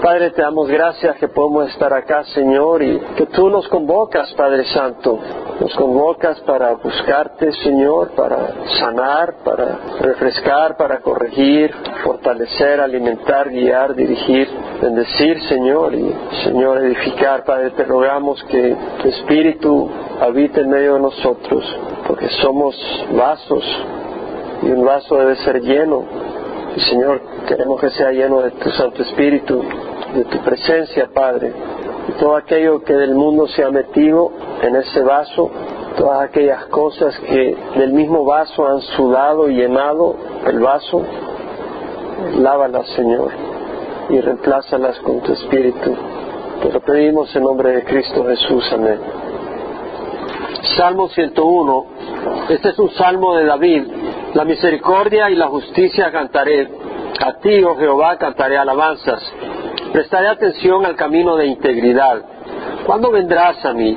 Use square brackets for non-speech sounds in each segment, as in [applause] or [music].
Padre, te damos gracias que podemos estar acá, Señor, y que tú nos convocas, Padre Santo. Nos convocas para buscarte, Señor, para sanar, para refrescar, para corregir, fortalecer, alimentar, guiar, dirigir, bendecir, Señor, y, Señor, edificar. Padre, te rogamos que tu Espíritu habite en medio de nosotros, porque somos vasos y un vaso debe ser lleno. Señor, queremos que sea lleno de tu Santo Espíritu de tu presencia, Padre. Y todo aquello que del mundo se ha metido en ese vaso, todas aquellas cosas que del mismo vaso han sudado y llenado el vaso, lávalas, Señor, y reemplázalas con tu Espíritu. Te lo pedimos en nombre de Cristo Jesús. Amén. Salmo 101. Este es un salmo de David. La misericordia y la justicia cantaré. A ti, oh Jehová, cantaré alabanzas. Prestaré atención al camino de integridad. ¿Cuándo vendrás a mí?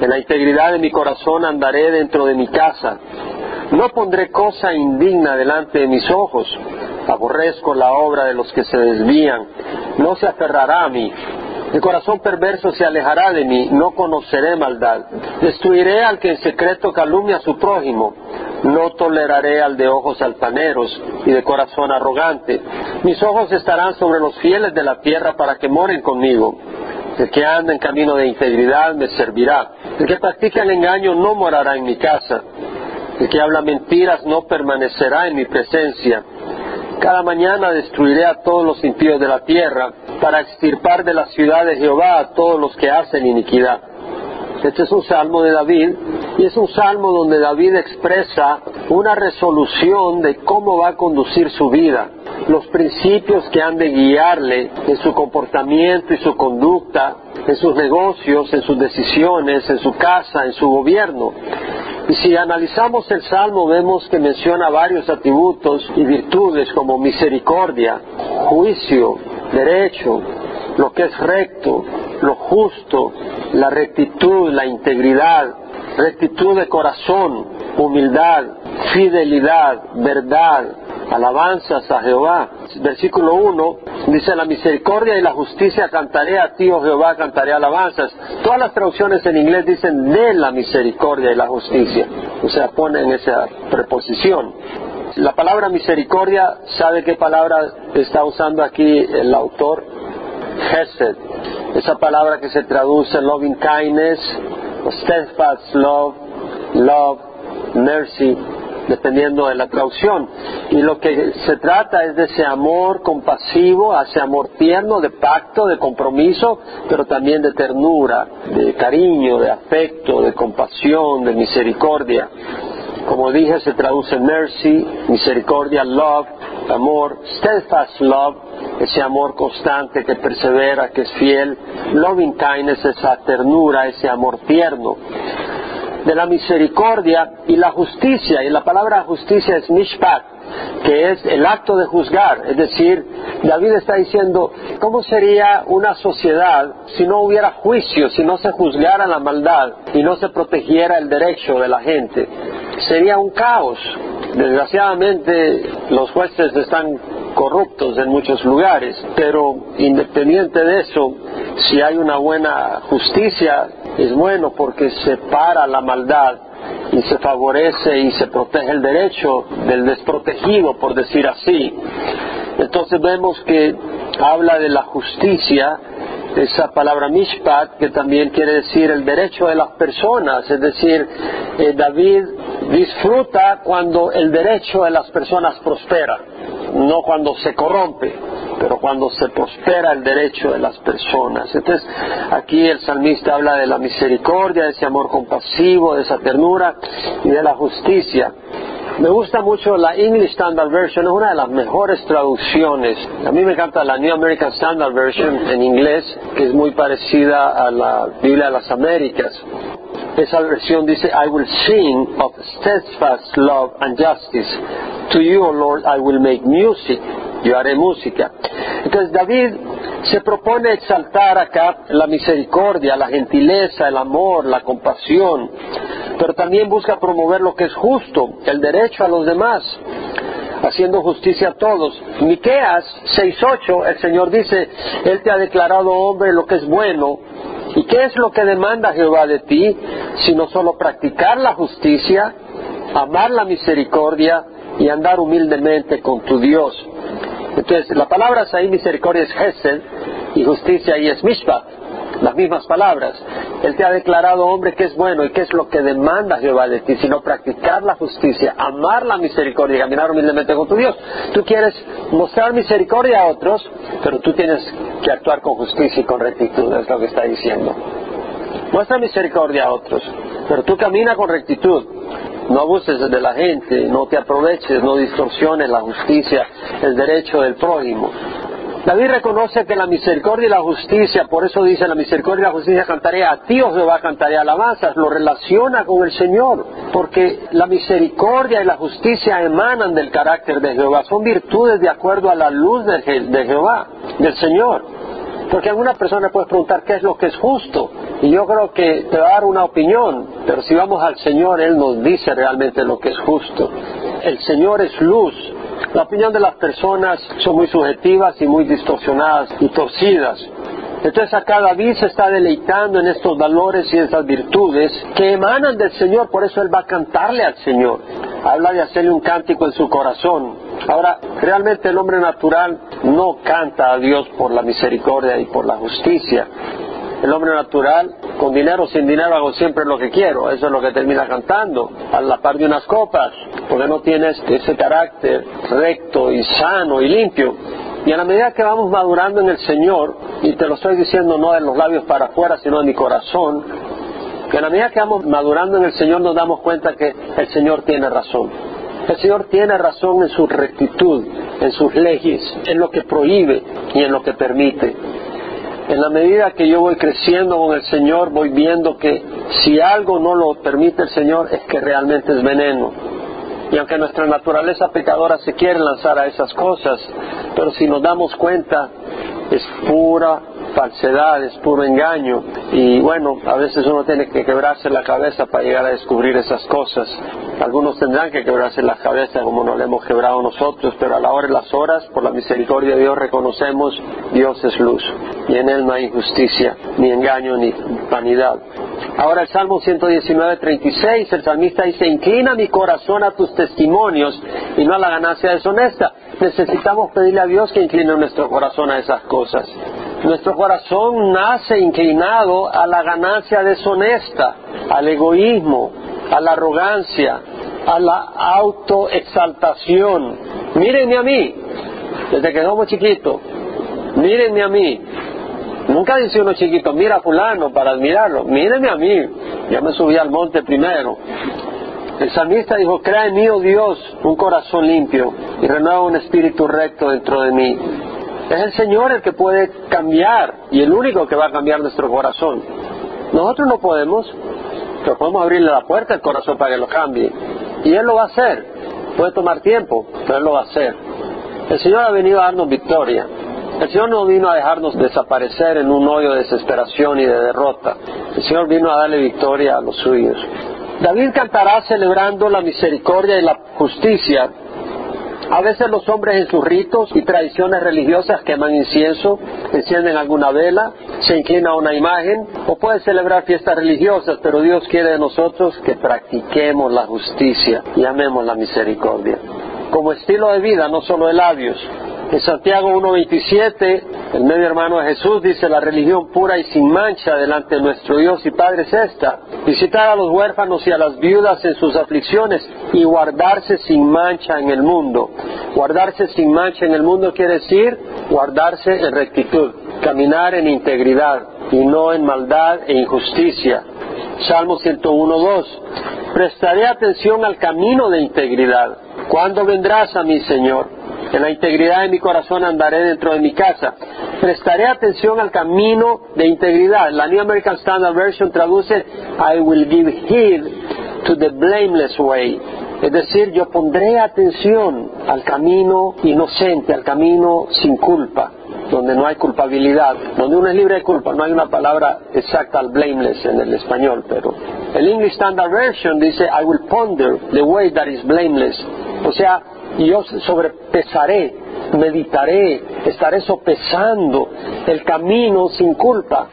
En la integridad de mi corazón andaré dentro de mi casa. No pondré cosa indigna delante de mis ojos. Aborrezco la obra de los que se desvían. No se aferrará a mí. El corazón perverso se alejará de mí, no conoceré maldad. Destruiré al que en secreto calumnia a su prójimo. No toleraré al de ojos altaneros y de corazón arrogante. Mis ojos estarán sobre los fieles de la tierra para que moren conmigo. El que anda en camino de integridad me servirá. El que practica el engaño no morará en mi casa. El que habla mentiras no permanecerá en mi presencia. Cada mañana destruiré a todos los impíos de la tierra para extirpar de la ciudad de Jehová a todos los que hacen iniquidad. Este es un salmo de David y es un salmo donde David expresa una resolución de cómo va a conducir su vida, los principios que han de guiarle en su comportamiento y su conducta, en sus negocios, en sus decisiones, en su casa, en su gobierno. Y si analizamos el Salmo vemos que menciona varios atributos y virtudes como misericordia, juicio, derecho, lo que es recto, lo justo, la rectitud, la integridad, rectitud de corazón, humildad, fidelidad, verdad, alabanzas a Jehová. Versículo 1 dice, la misericordia y la justicia cantaré a ti, oh Jehová, cantaré alabanzas. Todas las traducciones en inglés dicen de la misericordia y la justicia. O sea, ponen esa preposición. La palabra misericordia, ¿sabe qué palabra está usando aquí el autor? Hesed. Esa palabra que se traduce loving kindness, steadfast love, love, mercy, dependiendo de la traducción. Y lo que se trata es de ese amor compasivo, ese amor tierno, de pacto, de compromiso, pero también de ternura, de cariño, de afecto, de compasión, de misericordia. Como dije, se traduce mercy, misericordia, love, amor, steadfast love, ese amor constante que persevera, que es fiel, loving kindness, esa ternura, ese amor tierno de la misericordia y la justicia, y la palabra justicia es mishpat, que es el acto de juzgar, es decir, David está diciendo, ¿cómo sería una sociedad si no hubiera juicio, si no se juzgara la maldad y no se protegiera el derecho de la gente? Sería un caos. Desgraciadamente los jueces están corruptos en muchos lugares, pero independiente de eso, si hay una buena justicia, es bueno porque separa la maldad y se favorece y se protege el derecho del desprotegido, por decir así. Entonces vemos que habla de la justicia, esa palabra mishpat, que también quiere decir el derecho de las personas, es decir, eh, David disfruta cuando el derecho de las personas prospera, no cuando se corrompe pero cuando se prospera el derecho de las personas. Entonces, aquí el salmista habla de la misericordia, de ese amor compasivo, de esa ternura y de la justicia. Me gusta mucho la English Standard Version, es una de las mejores traducciones. A mí me encanta la New American Standard Version en inglés, que es muy parecida a la Biblia de las Américas. Esa versión dice, I will sing of steadfast love and justice. To you, O Lord, I will make music yo haré música. Entonces David se propone exaltar acá la misericordia, la gentileza, el amor, la compasión, pero también busca promover lo que es justo, el derecho a los demás. haciendo justicia a todos. Miqueas 6.8, el Señor dice, Él te ha declarado hombre lo que es bueno. ¿Y qué es lo que demanda Jehová de ti? Sino solo practicar la justicia, amar la misericordia y andar humildemente con tu Dios. Entonces, la palabra ahí misericordia es Hesed y justicia ahí es Mishpat las mismas palabras. Él te ha declarado, hombre, que es bueno y qué es lo que demanda Jehová de ti, sino practicar la justicia, amar la misericordia y caminar humildemente con tu Dios. Tú quieres mostrar misericordia a otros, pero tú tienes que actuar con justicia y con rectitud, es lo que está diciendo. Muestra misericordia a otros, pero tú camina con rectitud. No abuses de la gente, no te aproveches, no distorsiones la justicia, el derecho del prójimo. David reconoce que la misericordia y la justicia, por eso dice la misericordia y la justicia cantaré a ti, oh Jehová, cantaré alabanzas, lo relaciona con el Señor, porque la misericordia y la justicia emanan del carácter de Jehová, son virtudes de acuerdo a la luz de, Jehová, del Señor. Porque alguna persona puede preguntar qué es lo que es justo, y yo creo que te va a dar una opinión, pero si vamos al Señor, Él nos dice realmente lo que es justo. El Señor es luz, la opinión de las personas son muy subjetivas y muy distorsionadas y torcidas. Entonces acá David se está deleitando en estos valores y esas virtudes que emanan del Señor, por eso él va a cantarle al Señor. Habla de hacerle un cántico en su corazón. Ahora, realmente el hombre natural no canta a Dios por la misericordia y por la justicia. El hombre natural, con dinero o sin dinero, hago siempre lo que quiero. Eso es lo que termina cantando, a la par de unas copas, porque no tienes ese carácter recto y sano y limpio. Y a la medida que vamos madurando en el Señor, y te lo estoy diciendo no de los labios para afuera, sino de mi corazón, que a la medida que vamos madurando en el Señor nos damos cuenta que el Señor tiene razón. El Señor tiene razón en su rectitud, en sus leyes, en lo que prohíbe y en lo que permite. En la medida que yo voy creciendo con el Señor, voy viendo que si algo no lo permite el Señor es que realmente es veneno. Y aunque nuestra naturaleza pecadora se quiere lanzar a esas cosas, pero si nos damos cuenta, es pura falsedad, es puro engaño. Y bueno, a veces uno tiene que quebrarse la cabeza para llegar a descubrir esas cosas. Algunos tendrán que quebrarse la cabeza como no le hemos quebrado nosotros, pero a la hora de las horas, por la misericordia de Dios, reconocemos Dios es luz y en Él no hay injusticia, ni engaño, ni vanidad. Ahora el Salmo 119, 36, el salmista dice, inclina mi corazón a tus testimonios y no a la ganancia deshonesta. Necesitamos pedirle a Dios que incline nuestro corazón a esas cosas. Nuestro corazón nace inclinado a la ganancia deshonesta, al egoísmo, a la arrogancia, a la autoexaltación. Mírenme a mí, desde que somos chiquitos, mírenme a mí. Nunca dice uno chiquito, mira a fulano para admirarlo, mírenme a mí. Ya me subí al monte primero. El salmista dijo, crea en mí, oh Dios, un corazón limpio y renueva un espíritu recto dentro de mí. Es el Señor el que puede cambiar y el único que va a cambiar nuestro corazón. Nosotros no podemos, pero podemos abrirle la puerta al corazón para que lo cambie. Y Él lo va a hacer. Puede tomar tiempo, pero Él lo va a hacer. El Señor ha venido a darnos victoria. El Señor no vino a dejarnos desaparecer en un hoyo de desesperación y de derrota. El Señor vino a darle victoria a los suyos. David cantará celebrando la misericordia y la justicia a veces los hombres en sus ritos y tradiciones religiosas queman incienso, encienden alguna vela, se inclina a una imagen o pueden celebrar fiestas religiosas, pero Dios quiere de nosotros que practiquemos la justicia y amemos la misericordia. Como estilo de vida, no solo de labios, en Santiago 1.27, el medio hermano de Jesús dice, la religión pura y sin mancha delante de nuestro Dios y Padre es esta, visitar a los huérfanos y a las viudas en sus aflicciones y guardarse sin mancha en el mundo. Guardarse sin mancha en el mundo quiere decir guardarse en rectitud, caminar en integridad y no en maldad e injusticia. Salmo 101.2. Prestaré atención al camino de integridad. ¿Cuándo vendrás a mi Señor? En la integridad de mi corazón andaré dentro de mi casa. Prestaré atención al camino de integridad. La New American Standard Version traduce I will give heed to the blameless way. Es decir, yo pondré atención al camino inocente, al camino sin culpa, donde no hay culpabilidad, donde uno es libre de culpa. No hay una palabra exacta al blameless en el español, pero el English Standard Version dice I will ponder the way that is blameless. O sea, y yo sobrepesaré, meditaré, estaré sopesando el camino sin culpa,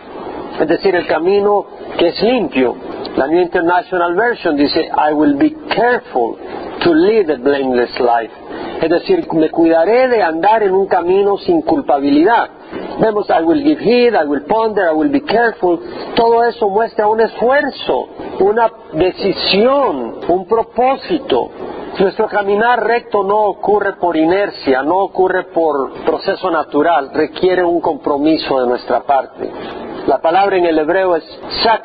es decir, el camino que es limpio. La New International Version dice, I will be careful to lead a blameless life. Es decir, me cuidaré de andar en un camino sin culpabilidad. Vemos, I will give heed, I will ponder, I will be careful. Todo eso muestra un esfuerzo, una decisión, un propósito. Nuestro caminar recto no ocurre por inercia, no ocurre por proceso natural, requiere un compromiso de nuestra parte. La palabra en el hebreo es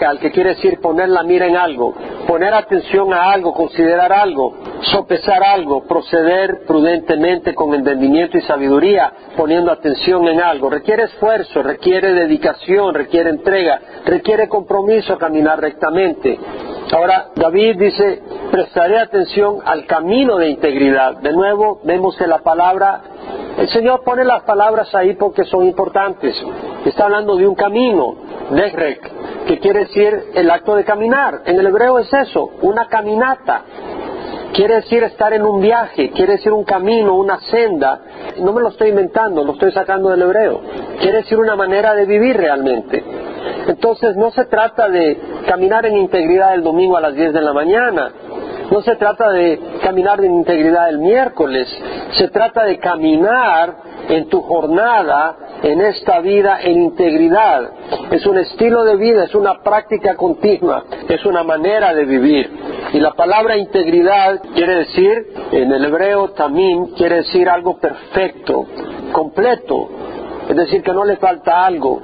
al que quiere decir poner la mira en algo, poner atención a algo, considerar algo, sopesar algo, proceder prudentemente con entendimiento y sabiduría, poniendo atención en algo. Requiere esfuerzo, requiere dedicación, requiere entrega, requiere compromiso caminar rectamente. Ahora, David dice, prestaré atención al camino de integridad. De nuevo, vemos que la palabra el Señor pone las palabras ahí porque son importantes. Está hablando de un camino, Dehrek, que quiere decir el acto de caminar. En el hebreo es eso, una caminata. Quiere decir estar en un viaje, quiere decir un camino, una senda. No me lo estoy inventando, lo estoy sacando del hebreo. Quiere decir una manera de vivir realmente. Entonces no se trata de caminar en integridad el domingo a las 10 de la mañana, no se trata de caminar en integridad el miércoles, se trata de caminar en tu jornada, en esta vida, en integridad. Es un estilo de vida, es una práctica continua, es una manera de vivir. Y la palabra integridad quiere decir, en el hebreo también, quiere decir algo perfecto, completo. Es decir, que no le falta algo.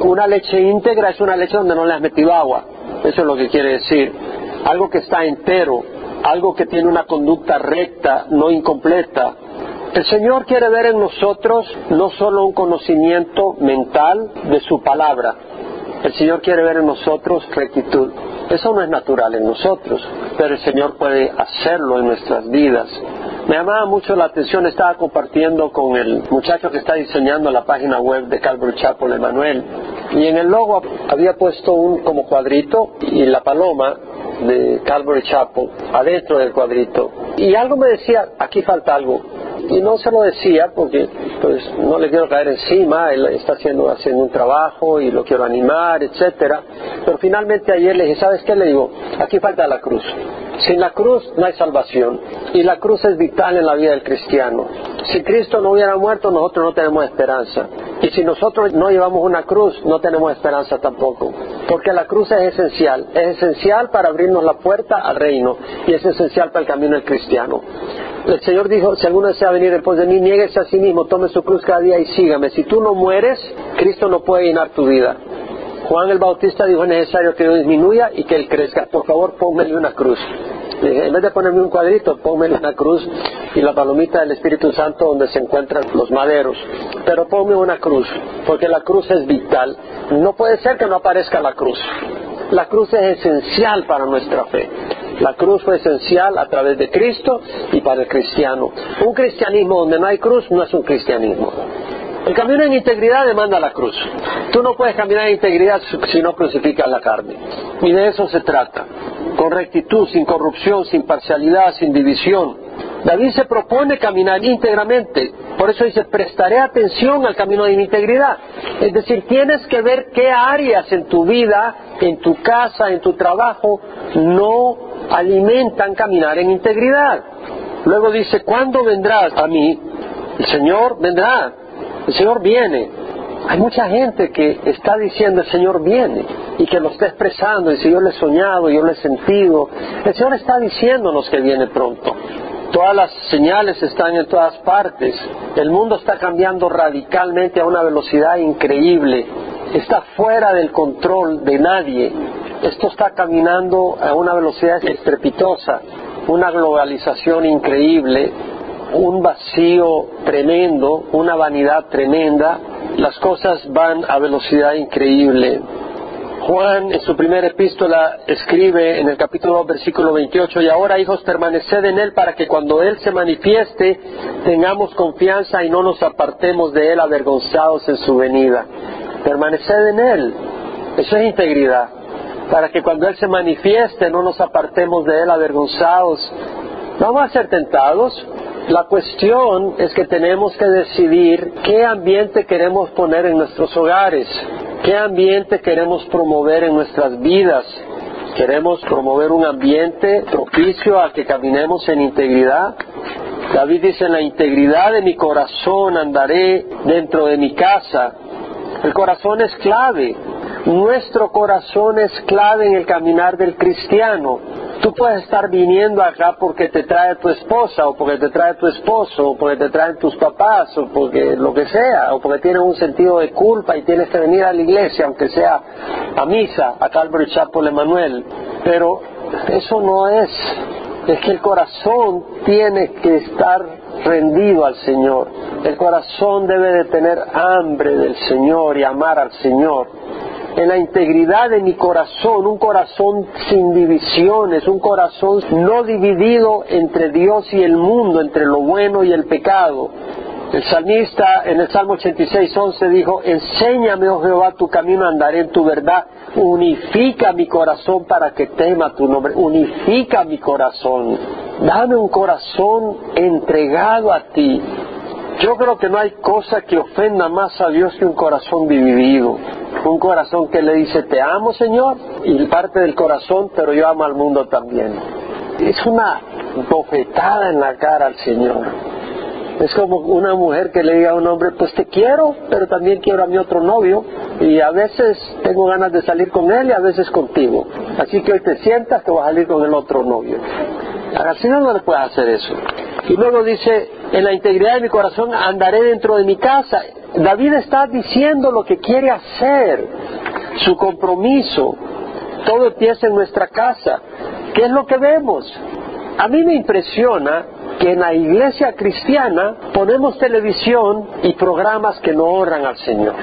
Una leche íntegra es una leche donde no le has metido agua. Eso es lo que quiere decir. Algo que está entero, algo que tiene una conducta recta, no incompleta. El Señor quiere ver en nosotros no solo un conocimiento mental de su palabra, el Señor quiere ver en nosotros rectitud. Eso no es natural en nosotros, pero el Señor puede hacerlo en nuestras vidas. Me llamaba mucho la atención, estaba compartiendo con el muchacho que está diseñando la página web de Calvary Chapel, Emanuel, y en el logo había puesto un como cuadrito y la paloma de Calvary Chapel adentro del cuadrito. Y algo me decía, aquí falta algo. Y no se lo decía porque pues no le quiero caer encima, él está haciendo, haciendo un trabajo y lo quiero animar, etcétera. Pero finalmente ayer le dije, ¿sabes qué? Le digo, aquí falta la cruz. Sin la cruz no hay salvación y la cruz es vital en la vida del cristiano. Si Cristo no hubiera muerto, nosotros no tenemos esperanza. Y si nosotros no llevamos una cruz, no tenemos esperanza tampoco. Porque la cruz es esencial. Es esencial para abrirnos la puerta al reino y es esencial para el camino del cristiano. El Señor dijo, si alguno desea venir después de mí, nieguese a sí mismo, tome su cruz cada día y sígame. Si tú no mueres, Cristo no puede llenar tu vida. Juan el Bautista dijo, es necesario que yo disminuya y que él crezca. Por favor, póngale una cruz. en vez de ponerme un cuadrito, póngale una cruz y la palomita del Espíritu Santo donde se encuentran los maderos. Pero ponme una cruz, porque la cruz es vital. No puede ser que no aparezca la cruz. La cruz es esencial para nuestra fe. La cruz fue esencial a través de Cristo y para el cristiano. Un cristianismo donde no hay cruz no es un cristianismo. El camino en integridad demanda la cruz. Tú no puedes caminar en integridad si no crucificas la carne. Y de eso se trata. Con rectitud, sin corrupción, sin parcialidad, sin división. David se propone caminar íntegramente. Por eso dice, prestaré atención al camino de integridad. Es decir, tienes que ver qué áreas en tu vida, en tu casa, en tu trabajo, no alimentan caminar en integridad. Luego dice, ¿cuándo vendrás a mí? El Señor vendrá. El Señor viene. Hay mucha gente que está diciendo el Señor viene y que lo está expresando, y si yo lo he soñado, yo lo he sentido. El Señor está diciéndonos que viene pronto. Todas las señales están en todas partes. El mundo está cambiando radicalmente a una velocidad increíble. Está fuera del control de nadie. Esto está caminando a una velocidad estrepitosa. Una globalización increíble. Un vacío tremendo. Una vanidad tremenda. Las cosas van a velocidad increíble. Juan en su primera epístola escribe en el capítulo 2 versículo 28, y ahora hijos permaneced en Él para que cuando Él se manifieste tengamos confianza y no nos apartemos de Él avergonzados en su venida. Permaneced en Él, eso es integridad, para que cuando Él se manifieste no nos apartemos de Él avergonzados. Vamos a ser tentados, La cuestión es que tenemos que decidir qué ambiente queremos poner en nuestros hogares, qué ambiente queremos promover en nuestras vidas. ¿Queremos promover un ambiente propicio a que caminemos en integridad? David dice, en la integridad de mi corazón andaré dentro de mi casa. El corazón es clave. Nuestro corazón es clave en el caminar del cristiano. Tú puedes estar viniendo acá porque te trae tu esposa, o porque te trae tu esposo, o porque te traen tus papás, o porque lo que sea, o porque tienes un sentido de culpa y tienes que venir a la iglesia, aunque sea a misa, a Calvary Chapel Emanuel. Pero eso no es es que el corazón tiene que estar rendido al Señor. El corazón debe de tener hambre del Señor y amar al Señor. En la integridad de mi corazón, un corazón sin divisiones, un corazón no dividido entre Dios y el mundo, entre lo bueno y el pecado. El salmista en el Salmo 86, 11 dijo, enséñame, oh Jehová, tu camino, andaré en tu verdad unifica mi corazón para que tema tu nombre, unifica mi corazón, dame un corazón entregado a ti. Yo creo que no hay cosa que ofenda más a Dios que un corazón dividido, un corazón que le dice te amo Señor y parte del corazón, pero yo amo al mundo también. Es una bofetada en la cara al Señor. Es como una mujer que le diga a un hombre, pues te quiero, pero también quiero a mi otro novio y a veces tengo ganas de salir con él y a veces contigo. Así que hoy te sientas que vas a salir con el otro novio. Al Señor no le puedes hacer eso. Y luego dice, en la integridad de mi corazón andaré dentro de mi casa. David está diciendo lo que quiere hacer, su compromiso. Todo empieza en nuestra casa. ¿Qué es lo que vemos? A mí me impresiona que en la iglesia cristiana ponemos televisión y programas que no honran al Señor.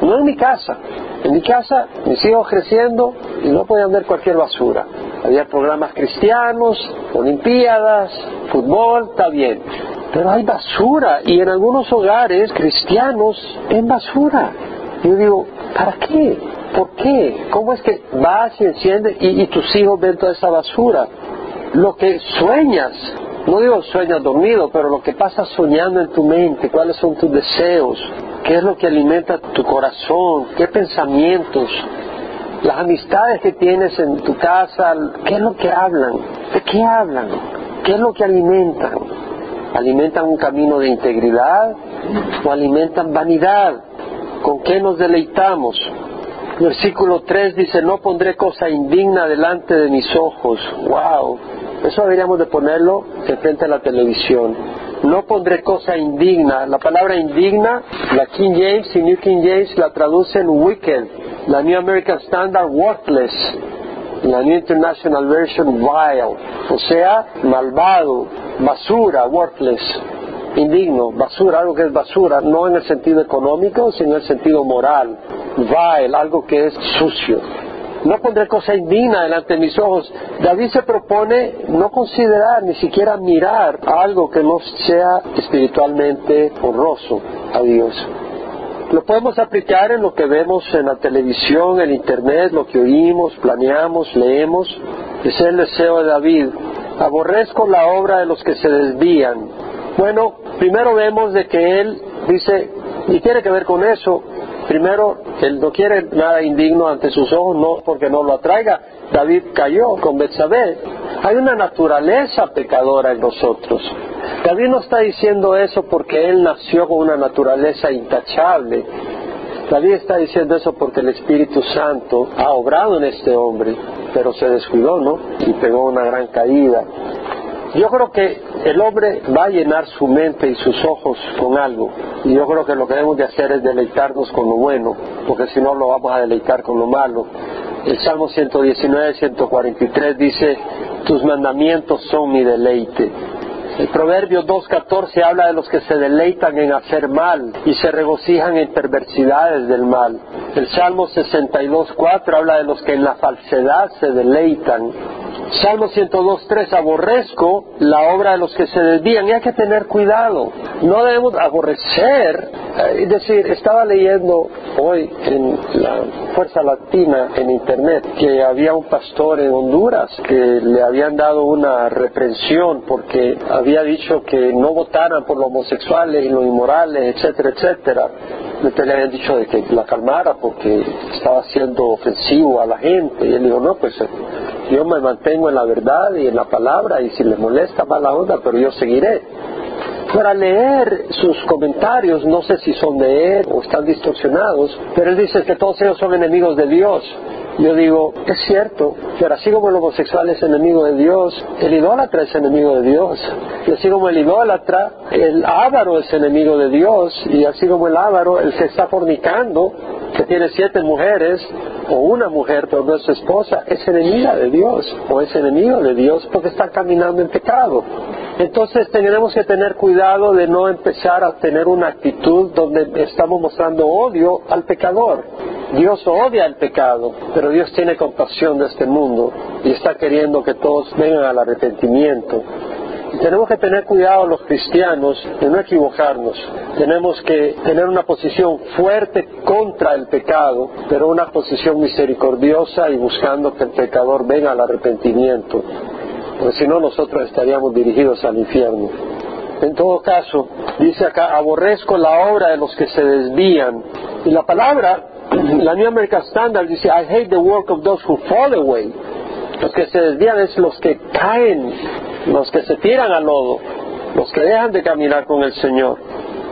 No en mi casa. En mi casa mis hijos creciendo y no podían ver cualquier basura. Había programas cristianos, olimpiadas, fútbol, está bien. Pero hay basura y en algunos hogares cristianos en basura. Yo digo, ¿para qué? ¿Por qué? ¿Cómo es que vas y enciendes y, y tus hijos ven toda esa basura? Lo que sueñas no digo sueñas dormido, pero lo que pasa soñando en tu mente, cuáles son tus deseos, qué es lo que alimenta tu corazón, qué pensamientos, las amistades que tienes en tu casa, qué es lo que hablan, de qué hablan, qué es lo que alimentan. ¿Alimentan un camino de integridad o alimentan vanidad? ¿Con qué nos deleitamos? Versículo 3 dice, no pondré cosa indigna delante de mis ojos. ¡Wow! Eso deberíamos de ponerlo frente a la televisión. No pondré cosa indigna. La palabra indigna, la King James y New King James la traducen wicked. La New American Standard, worthless. La New International Version, vile. O sea, malvado, basura, worthless. Indigno, basura, algo que es basura, no en el sentido económico, sino en el sentido moral. Vile, algo que es sucio no pondré cosa indigna delante de mis ojos. David se propone no considerar, ni siquiera mirar algo que no sea espiritualmente honroso a Dios. Lo podemos aplicar en lo que vemos en la televisión, en internet, lo que oímos, planeamos, leemos. Es el deseo de David. Aborrezco la obra de los que se desvían. Bueno, primero vemos de que él dice, y tiene que ver con eso, Primero, él no quiere nada indigno ante sus ojos, no porque no lo atraiga. David cayó con Betsabé. Hay una naturaleza pecadora en nosotros. David no está diciendo eso porque él nació con una naturaleza intachable. David está diciendo eso porque el Espíritu Santo ha obrado en este hombre, pero se descuidó, ¿no? Y pegó una gran caída. Yo creo que el hombre va a llenar su mente y sus ojos con algo. Y yo creo que lo que debemos de hacer es deleitarnos con lo bueno, porque si no lo vamos a deleitar con lo malo. El Salmo 119, 143 dice, tus mandamientos son mi deleite. El Proverbio 2.14 habla de los que se deleitan en hacer mal y se regocijan en perversidades del mal. El Salmo 62.4 habla de los que en la falsedad se deleitan. Salmo 102.3, aborrezco la obra de los que se desvían y hay que tener cuidado. No debemos aborrecer. Eh, es decir, estaba leyendo hoy en la Fuerza Latina en Internet que había un pastor en Honduras que le habían dado una reprensión porque había dicho que no votaran por los homosexuales y los inmorales, etcétera, etcétera. Entonces le habían dicho de que la calmara porque estaba siendo ofensivo a la gente. Y él dijo, no, pues yo me mantengo en la verdad y en la palabra y si le molesta mala onda, pero yo seguiré. Para leer sus comentarios, no sé si son de él o están distorsionados, pero él dice que todos ellos son enemigos de Dios. Yo digo, es cierto, pero así como el homosexual es enemigo de Dios, el idólatra es enemigo de Dios. Y así como el idólatra, el ávaro es enemigo de Dios. Y así como el ávaro, el que está fornicando, que tiene siete mujeres, o una mujer, pero no es su esposa, es enemiga de Dios, o es enemigo de Dios porque está caminando en pecado. Entonces tenemos que tener cuidado de no empezar a tener una actitud donde estamos mostrando odio al pecador. Dios odia el pecado, pero Dios tiene compasión de este mundo y está queriendo que todos vengan al arrepentimiento. Y tenemos que tener cuidado los cristianos de no equivocarnos. Tenemos que tener una posición fuerte contra el pecado, pero una posición misericordiosa y buscando que el pecador venga al arrepentimiento. Porque si no, nosotros estaríamos dirigidos al infierno. En todo caso, dice acá, aborrezco la obra de los que se desvían. Y la palabra, la New American Standard dice, I hate the work of those who fall away. Los que se desvían es los que caen, los que se tiran al lodo, los que dejan de caminar con el Señor.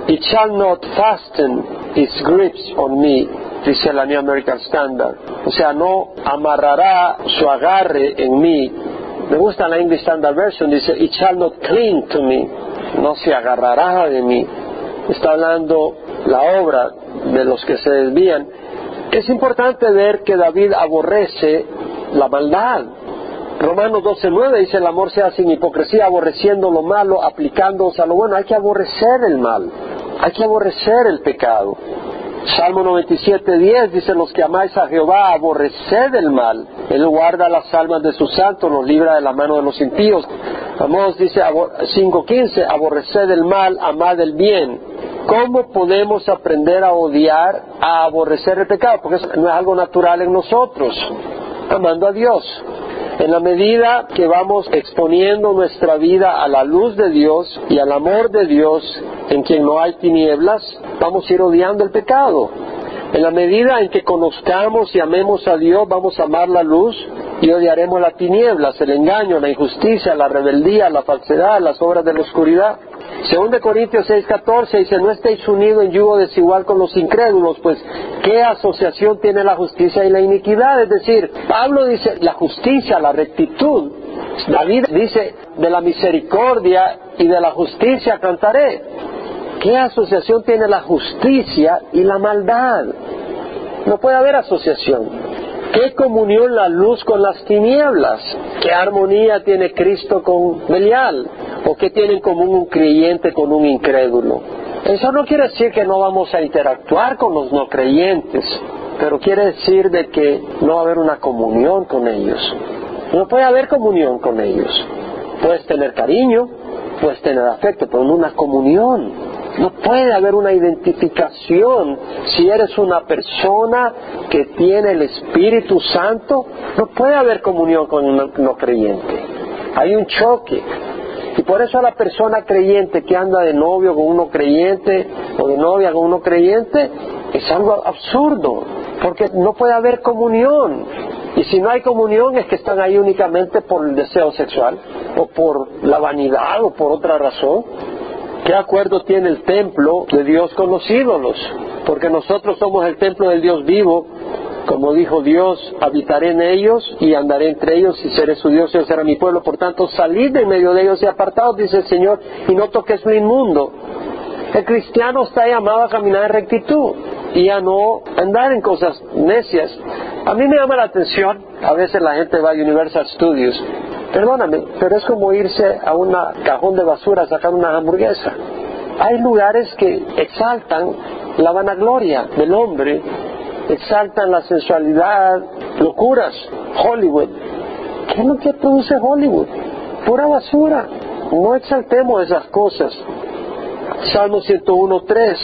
It shall not fasten its grips on me, dice la New American Standard. O sea, no amarrará su agarre en mí. Me gusta la English Standard Version, dice, it shall not cling to me, no se agarrará de mí. Está hablando la obra de los que se desvían. Es importante ver que David aborrece la maldad. Romanos 12.9 dice el amor sea sin hipocresía, aborreciendo lo malo, aplicándose a lo bueno. Hay que aborrecer el mal, hay que aborrecer el pecado. Salmo 97.10 dice los que amáis a Jehová, aborreced el mal. Él guarda las almas de sus santos, los libra de la mano de los impíos. Amós dice 5.15, aborreced el mal, amad el bien. ¿Cómo podemos aprender a odiar, a aborrecer el pecado? Porque no es algo natural en nosotros amando a Dios. En la medida que vamos exponiendo nuestra vida a la luz de Dios y al amor de Dios en quien no hay tinieblas, vamos a ir odiando el pecado. En la medida en que conozcamos y amemos a Dios, vamos a amar la luz y odiaremos las tinieblas, el engaño, la injusticia, la rebeldía, la falsedad, las obras de la oscuridad. Según de Corintios 6:14 dice, no estéis unidos en yugo desigual con los incrédulos, pues ¿qué asociación tiene la justicia y la iniquidad? Es decir, Pablo dice, la justicia, la rectitud. David dice, de la misericordia y de la justicia cantaré. ¿Qué asociación tiene la justicia y la maldad? No puede haber asociación. ¿Qué comunión la luz con las tinieblas? ¿Qué armonía tiene Cristo con Belial? ¿O qué tiene en común un creyente con un incrédulo? Eso no quiere decir que no vamos a interactuar con los no creyentes, pero quiere decir de que no va a haber una comunión con ellos. No puede haber comunión con ellos. Puedes tener cariño, puedes tener afecto, pero no una comunión. No puede haber una identificación si eres una persona que tiene el Espíritu Santo. No puede haber comunión con un no creyente. Hay un choque. Y por eso la persona creyente que anda de novio con uno creyente o de novia con uno creyente es algo absurdo, porque no puede haber comunión. Y si no hay comunión es que están ahí únicamente por el deseo sexual o por la vanidad o por otra razón. ¿Qué acuerdo tiene el templo de Dios con los ídolos? Porque nosotros somos el templo del Dios vivo. Como dijo Dios, habitaré en ellos y andaré entre ellos y seré su Dios y serán mi pueblo. Por tanto, salid de medio de ellos y apartados, dice el Señor, y no toques lo inmundo. El cristiano está llamado a caminar en rectitud y a no andar en cosas necias. A mí me llama la atención, a veces la gente va a Universal Studios Perdóname, pero es como irse a un cajón de basura a sacar una hamburguesa. Hay lugares que exaltan la vanagloria del hombre exaltan la sensualidad, locuras, Hollywood. ¿Qué es lo que produce Hollywood? Pura basura. No exaltemos esas cosas. Salmo 101.3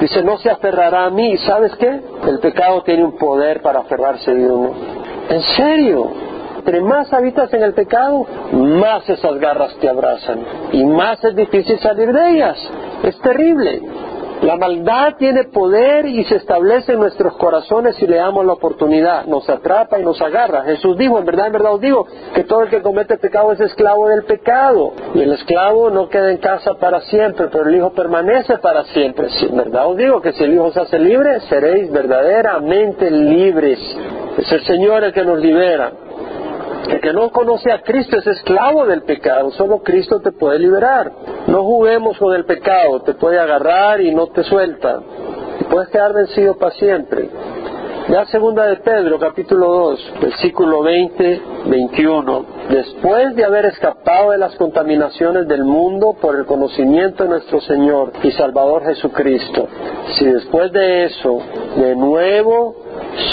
dice, no se aferrará a mí. ¿Sabes qué? El pecado tiene un poder para aferrarse de uno. ¿En serio? Entre más habitas en el pecado, más esas garras te abrazan y más es difícil salir de ellas. Es terrible. La maldad tiene poder y se establece en nuestros corazones si le damos la oportunidad. Nos atrapa y nos agarra. Jesús dijo, en verdad, en verdad os digo, que todo el que comete pecado es esclavo del pecado. Y el esclavo no queda en casa para siempre, pero el Hijo permanece para siempre. en verdad os digo que si el Hijo se hace libre, seréis verdaderamente libres. Es el Señor el que nos libera. El que no conoce a Cristo es esclavo del pecado, solo Cristo te puede liberar. No juguemos con el pecado, te puede agarrar y no te suelta. Puedes quedar vencido para siempre. Ya segunda de Pedro, capítulo 2, versículo 20, 21. Después de haber escapado de las contaminaciones del mundo por el conocimiento de nuestro Señor y Salvador Jesucristo, si después de eso, de nuevo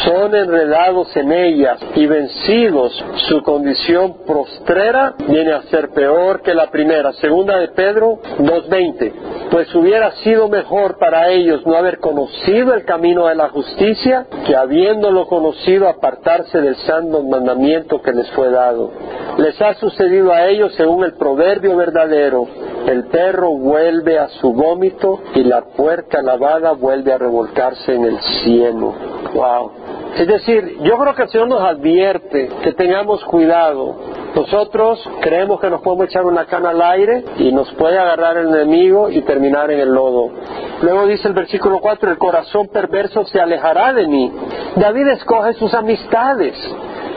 son enredados en ellas y vencidos, su condición prostrera viene a ser peor que la primera. Segunda de Pedro 2.20. Pues hubiera sido mejor para ellos no haber conocido el camino de la justicia que habiéndolo conocido apartarse del santo mandamiento que les fue dado. Les ha sucedido a ellos según el proverbio verdadero. El perro vuelve a su vómito y la puerca lavada vuelve a revolcarse en el cielo. Wow. Es decir, yo creo que el Señor nos advierte que tengamos cuidado. Nosotros creemos que nos podemos echar una cana al aire y nos puede agarrar el enemigo y terminar en el lodo. Luego dice el versículo 4, el corazón perverso se alejará de mí. David escoge sus amistades.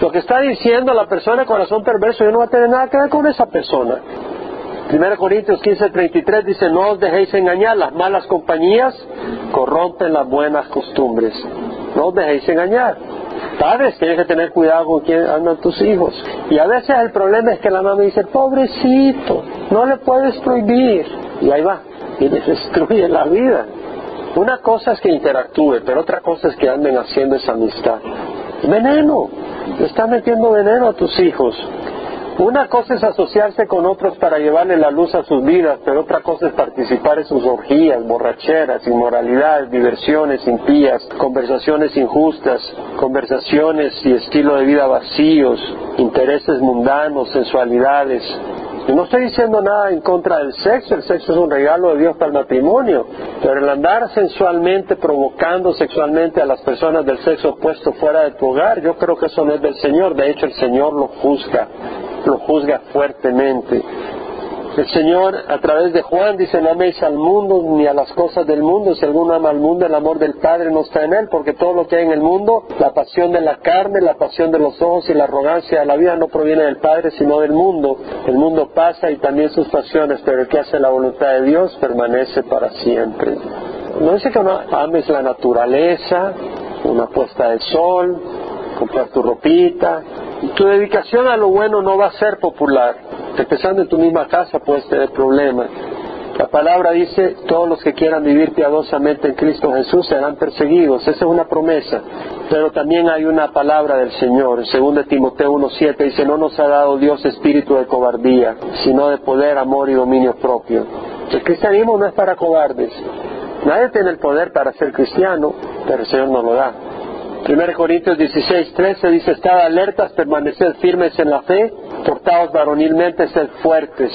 Lo que está diciendo la persona de corazón perverso, yo no va a tener nada que ver con esa persona. 1 Corintios 15:33 dice, no os dejéis engañar, las malas compañías corrompen las buenas costumbres. No os dejéis engañar. Padres, tienes que tener cuidado con quién andan tus hijos. Y a veces el problema es que la mamá dice, pobrecito, no le puedes prohibir. Y ahí va, y les [laughs] destruye la vida. Una cosa es que interactúe, pero otra cosa es que anden haciendo esa amistad. Veneno, le estás metiendo veneno a tus hijos. Una cosa es asociarse con otros para llevarle la luz a sus vidas, pero otra cosa es participar en sus orgías, borracheras, inmoralidades, diversiones impías, conversaciones injustas, conversaciones y estilo de vida vacíos, intereses mundanos, sensualidades. Y no estoy diciendo nada en contra del sexo, el sexo es un regalo de Dios para el matrimonio, pero el andar sensualmente, provocando sexualmente a las personas del sexo opuesto fuera de tu hogar, yo creo que eso no es del Señor, de hecho el Señor lo juzga lo juzga fuertemente. El Señor a través de Juan dice, no améis al mundo ni a las cosas del mundo, si alguno ama al mundo, el amor del Padre no está en él, porque todo lo que hay en el mundo, la pasión de la carne, la pasión de los ojos y la arrogancia de la vida no proviene del Padre, sino del mundo. El mundo pasa y también sus pasiones, pero el que hace la voluntad de Dios permanece para siempre. No dice que no ames la naturaleza, una puesta de sol, comprar tu ropita, tu dedicación a lo bueno no va a ser popular. Empezando en tu misma casa puedes tener problemas. La palabra dice, todos los que quieran vivir piadosamente en Cristo Jesús serán perseguidos. Esa es una promesa. Pero también hay una palabra del Señor. En 2 Timoteo 1.7 dice, no nos ha dado Dios espíritu de cobardía, sino de poder, amor y dominio propio. El cristianismo no es para cobardes. Nadie tiene el poder para ser cristiano, pero el Señor no lo da. 1 Corintios 16, 13 dice, estad alertas, permaneced firmes en la fe, portaos varonilmente, sed fuertes.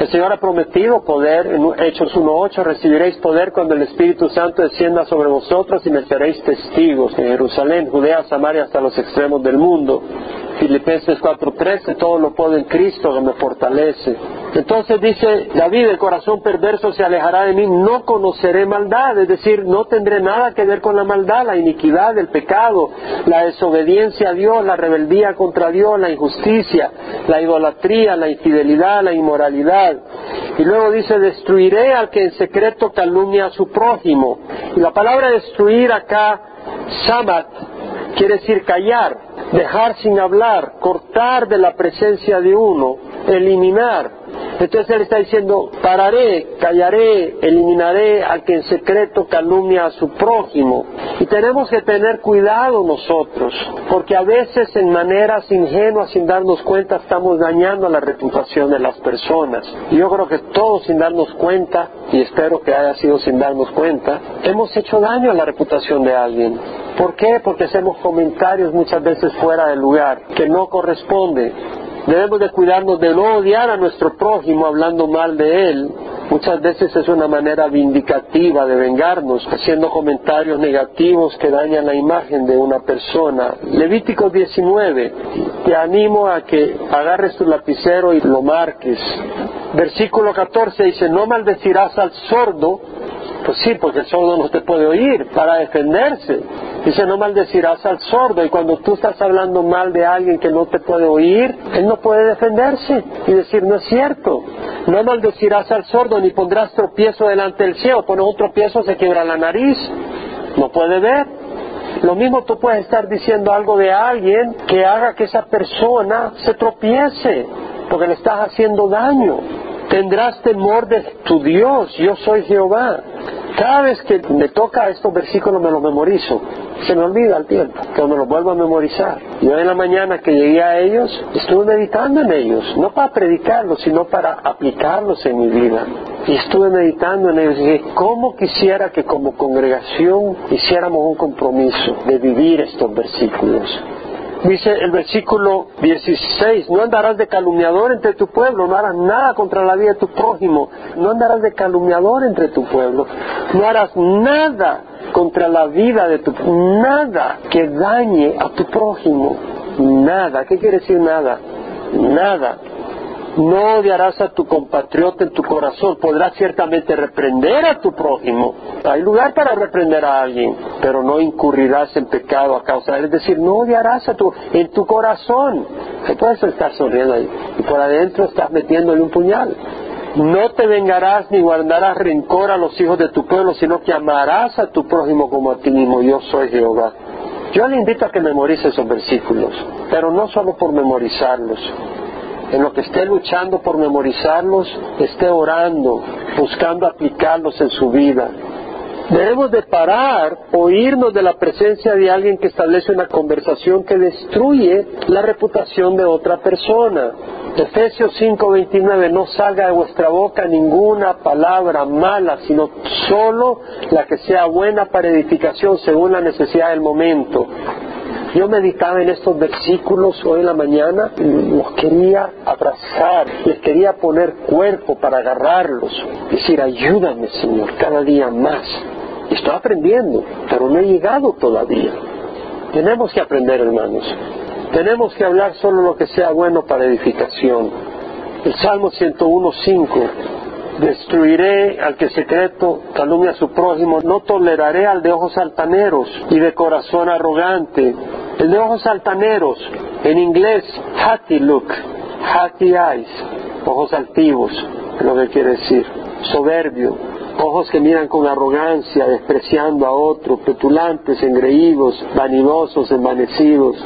El Señor ha prometido poder, en Hechos 1.8, recibiréis poder cuando el Espíritu Santo descienda sobre vosotros y me seréis testigos en Jerusalén, Judea, Samaria, hasta los extremos del mundo. Filipenses 4:13, todo lo puedo en Cristo que me fortalece. Entonces dice David, el corazón perverso se alejará de mí, no conoceré maldad, es decir, no tendré nada que ver con la maldad, la iniquidad, el pecado, la desobediencia a Dios, la rebeldía contra Dios, la injusticia, la idolatría, la infidelidad, la inmoralidad. Y luego dice, destruiré al que en secreto calumnia a su prójimo. Y la palabra destruir acá, sabat, quiere decir callar, dejar sin hablar, cortar de la presencia de uno, eliminar. Entonces él está diciendo, pararé, callaré, eliminaré al que en secreto calumnia a su prójimo. Y tenemos que tener cuidado nosotros, porque a veces en maneras ingenuas, sin darnos cuenta, estamos dañando la reputación de las personas. Y yo creo que todos sin darnos cuenta, y espero que haya sido sin darnos cuenta, hemos hecho daño a la reputación de alguien. ¿Por qué? Porque hacemos comentarios muchas veces fuera del lugar, que no corresponde. Debemos de cuidarnos de no odiar a nuestro prójimo hablando mal de él. Muchas veces es una manera vindicativa de vengarnos, haciendo comentarios negativos que dañan la imagen de una persona. Levítico 19, te animo a que agarres tu lapicero y lo marques. Versículo 14 dice, no maldecirás al sordo pues sí, porque el sordo no te puede oír para defenderse. Dice, no maldecirás al sordo. Y cuando tú estás hablando mal de alguien que no te puede oír, él no puede defenderse y decir, no es cierto. No maldecirás al sordo ni pondrás tropiezo delante del cielo. Pones un tropiezo, se quiebra la nariz. No puede ver. Lo mismo tú puedes estar diciendo algo de alguien que haga que esa persona se tropiece, porque le estás haciendo daño. Tendrás temor de tu Dios, yo soy Jehová. Cada vez que me toca estos versículos me los memorizo. Se me olvida el tiempo, que me los vuelvo a memorizar. Yo en la mañana que llegué a ellos, estuve meditando en ellos, no para predicarlos, sino para aplicarlos en mi vida. Y estuve meditando en ellos y dije, ¿cómo quisiera que como congregación hiciéramos un compromiso de vivir estos versículos? Dice el versículo 16, no andarás de calumniador entre tu pueblo, no harás nada contra la vida de tu prójimo, no andarás de calumniador entre tu pueblo, no harás nada contra la vida de tu nada que dañe a tu prójimo, nada, ¿qué quiere decir nada? Nada. No odiarás a tu compatriota en tu corazón. Podrás ciertamente reprender a tu prójimo. Hay lugar para reprender a alguien, pero no incurrirás en pecado a causa de él. Es decir, no odiarás a tu, en tu corazón. Se puedes estar sonriendo ahí. Y por adentro estás metiéndole un puñal. No te vengarás ni guardarás rencor a los hijos de tu pueblo, sino que amarás a tu prójimo como a ti mismo. Yo soy Jehová. Yo le invito a que memorice esos versículos, pero no solo por memorizarlos, en lo que esté luchando por memorizarlos, esté orando, buscando aplicarlos en su vida. Debemos de parar o irnos de la presencia de alguien que establece una conversación que destruye la reputación de otra persona. Efesios 5:29, no salga de vuestra boca ninguna palabra mala, sino solo la que sea buena para edificación según la necesidad del momento. Yo meditaba en estos versículos hoy en la mañana y los quería abrazar, les quería poner cuerpo para agarrarlos, decir, ayúdame Señor, cada día más. Estoy aprendiendo, pero no he llegado todavía. Tenemos que aprender, hermanos. Tenemos que hablar solo lo que sea bueno para edificación. El Salmo 101.5 Destruiré al que secreto calumnia a su prójimo, no toleraré al de ojos altaneros y de corazón arrogante. El de ojos altaneros, en inglés, hatty look, hatty eyes, ojos altivos, es lo que quiere decir, soberbio, ojos que miran con arrogancia, despreciando a otros, petulantes, engreídos, vanidosos, envanecidos.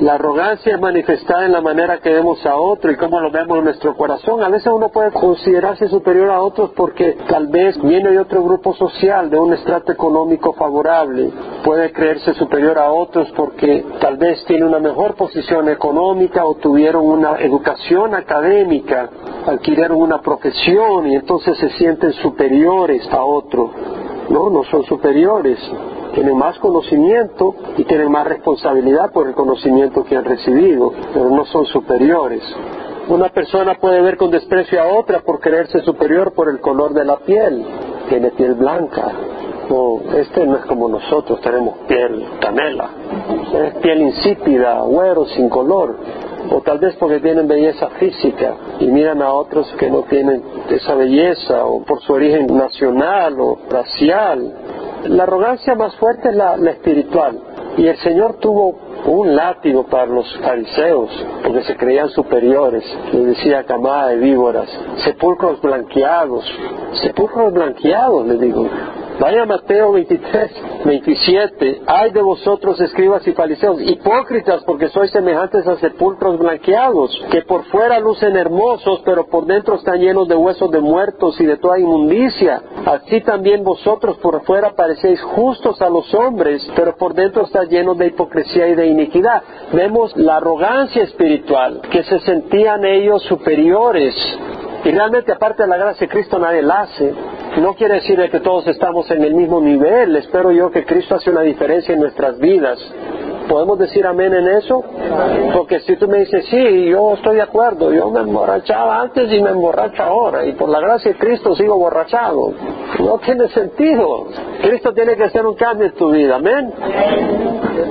La arrogancia es manifestada en la manera que vemos a otro y cómo lo vemos en nuestro corazón. A veces uno puede considerarse superior a otros porque tal vez viene de otro grupo social, de un estrato económico favorable. Puede creerse superior a otros porque tal vez tiene una mejor posición económica o tuvieron una educación académica, adquirieron una profesión y entonces se sienten superiores a otro. No, no son superiores tienen más conocimiento y tienen más responsabilidad por el conocimiento que han recibido, pero no son superiores. Una persona puede ver con desprecio a otra por creerse superior por el color de la piel. Tiene piel blanca. No, este no es como nosotros, tenemos piel canela. Es piel insípida, güero, sin color. O tal vez porque tienen belleza física y miran a otros que no tienen esa belleza, o por su origen nacional o racial la arrogancia más fuerte es la, espiritual. Y el Señor tuvo un látigo para los fariseos, porque se creían superiores. Le decía camada de víboras, sepulcros blanqueados, sepulcros blanqueados, le digo. Vaya Mateo 23, 27. Ay de vosotros, escribas y fariseos, hipócritas, porque sois semejantes a sepulcros blanqueados, que por fuera lucen hermosos, pero por dentro están llenos de huesos de muertos y de toda inmundicia. Así también vosotros por fuera parecéis justos a los hombres, pero por dentro están llenos de hipocresía y de iniquidad. Vemos la arrogancia espiritual, que se sentían ellos superiores y realmente aparte de la gracia de Cristo nadie la hace. No quiere decir que todos estamos en el mismo nivel. Espero yo que Cristo hace una diferencia en nuestras vidas. ¿Podemos decir amén en eso? Porque si tú me dices, sí, yo estoy de acuerdo, yo me emborrachaba antes y me emborracho ahora, y por la gracia de Cristo sigo borrachado. No tiene sentido. Cristo tiene que hacer un cambio en tu vida, amén.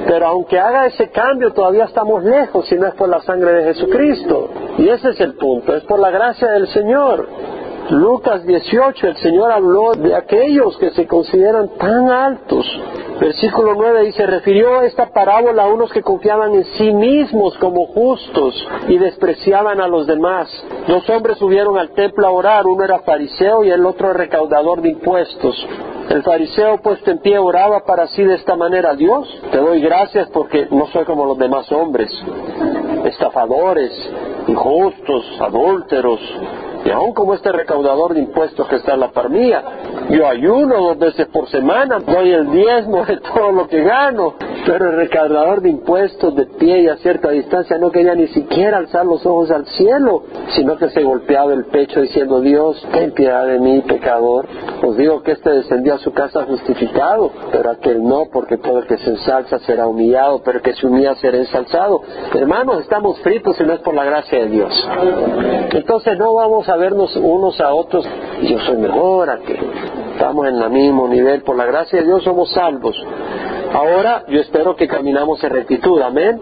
Pero aunque haga ese cambio, todavía estamos lejos si no es por la sangre de Jesucristo. Y ese es el punto, es por la gracia del Señor. Lucas 18, el Señor habló de aquellos que se consideran tan altos. Versículo 9 dice, refirió esta parábola a unos que confiaban en sí mismos como justos y despreciaban a los demás. Dos hombres subieron al templo a orar, uno era fariseo y el otro recaudador de impuestos. El fariseo puesto en pie oraba para sí de esta manera, Dios, te doy gracias porque no soy como los demás hombres, estafadores, injustos, adúlteros, y aún como este recaudador de impuestos que está en la par mía, yo ayuno dos veces por semana, doy el diezmo de todo lo que gano, pero el recaudador de impuestos de pie y a cierta distancia no quería ni siquiera alzar los ojos al cielo, sino que se golpeaba el pecho diciendo, Dios, ten piedad de mí, pecador. Os digo que este descendió a su casa justificado, pero aquel no, porque todo el que se ensalza será humillado, pero el que se humilla será ensalzado. Hermanos, estamos fritos y no es por la gracia de Dios. Entonces no vamos a vernos unos a otros, yo soy mejor, a que estamos en el mismo nivel, por la gracia de Dios somos salvos. Ahora yo espero que caminamos en rectitud, amén.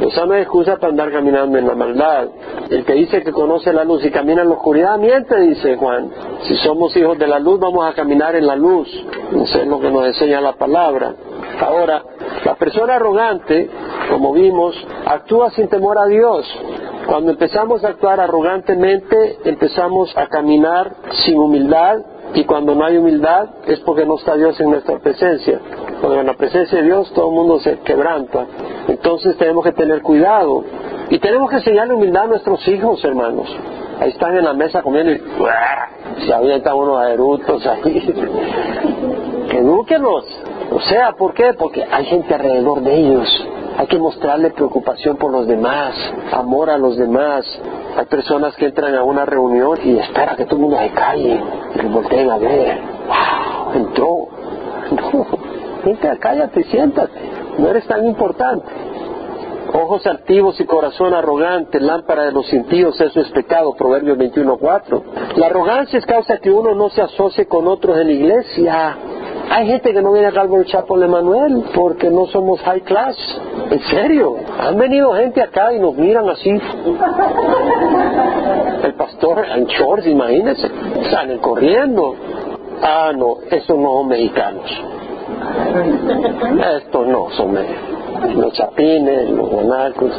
Esa no es excusa para andar caminando en la maldad. El que dice que conoce la luz y camina en la oscuridad, miente, dice Juan. Si somos hijos de la luz, vamos a caminar en la luz. Eso es lo que nos enseña la palabra. Ahora, la persona arrogante, como vimos, actúa sin temor a Dios. Cuando empezamos a actuar arrogantemente, empezamos a caminar sin humildad y cuando no hay humildad es porque no está Dios en nuestra presencia. Cuando en la presencia de Dios todo el mundo se quebranta. Entonces tenemos que tener cuidado y tenemos que enseñarle humildad a nuestros hijos, hermanos. Ahí están en la mesa comiendo y se avientan unos erutos ahí. [laughs] Edúquenos. O sea, ¿por qué? Porque hay gente alrededor de ellos hay que mostrarle preocupación por los demás, amor a los demás. Hay personas que entran a una reunión y espera que todo el mundo se calle y volteen a ver. ¡Wow! Entró. [laughs] No, cállate, siéntate. No eres tan importante. Ojos altivos y corazón arrogante, lámpara de los impíos, eso es pecado, Proverbios 21.4. La arrogancia es causa que uno no se asocie con otros en la iglesia. Hay gente que no viene acá al de Manuel porque no somos high class. En serio. Han venido gente acá y nos miran así. El pastor en shorts, imagínense. Salen corriendo. Ah, no, esos no son mexicanos. Estos no son mexicanos. Los chapines, los guanacos.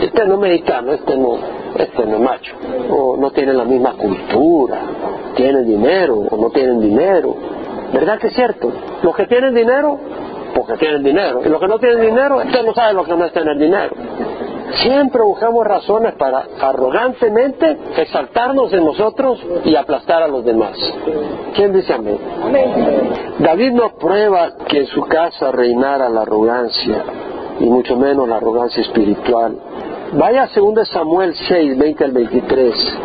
Este no mexicano, este no, este no macho. O no tiene la misma cultura. Tiene dinero o no tienen dinero ¿Verdad que es cierto? Los que tienen dinero, porque tienen dinero. Y los que no tienen dinero, usted no sabe lo que no es tener dinero. Siempre buscamos razones para arrogantemente exaltarnos en nosotros y aplastar a los demás. ¿Quién dice amén? David no prueba que en su casa reinara la arrogancia, y mucho menos la arrogancia espiritual. Vaya a 2 Samuel 6, 20 al 23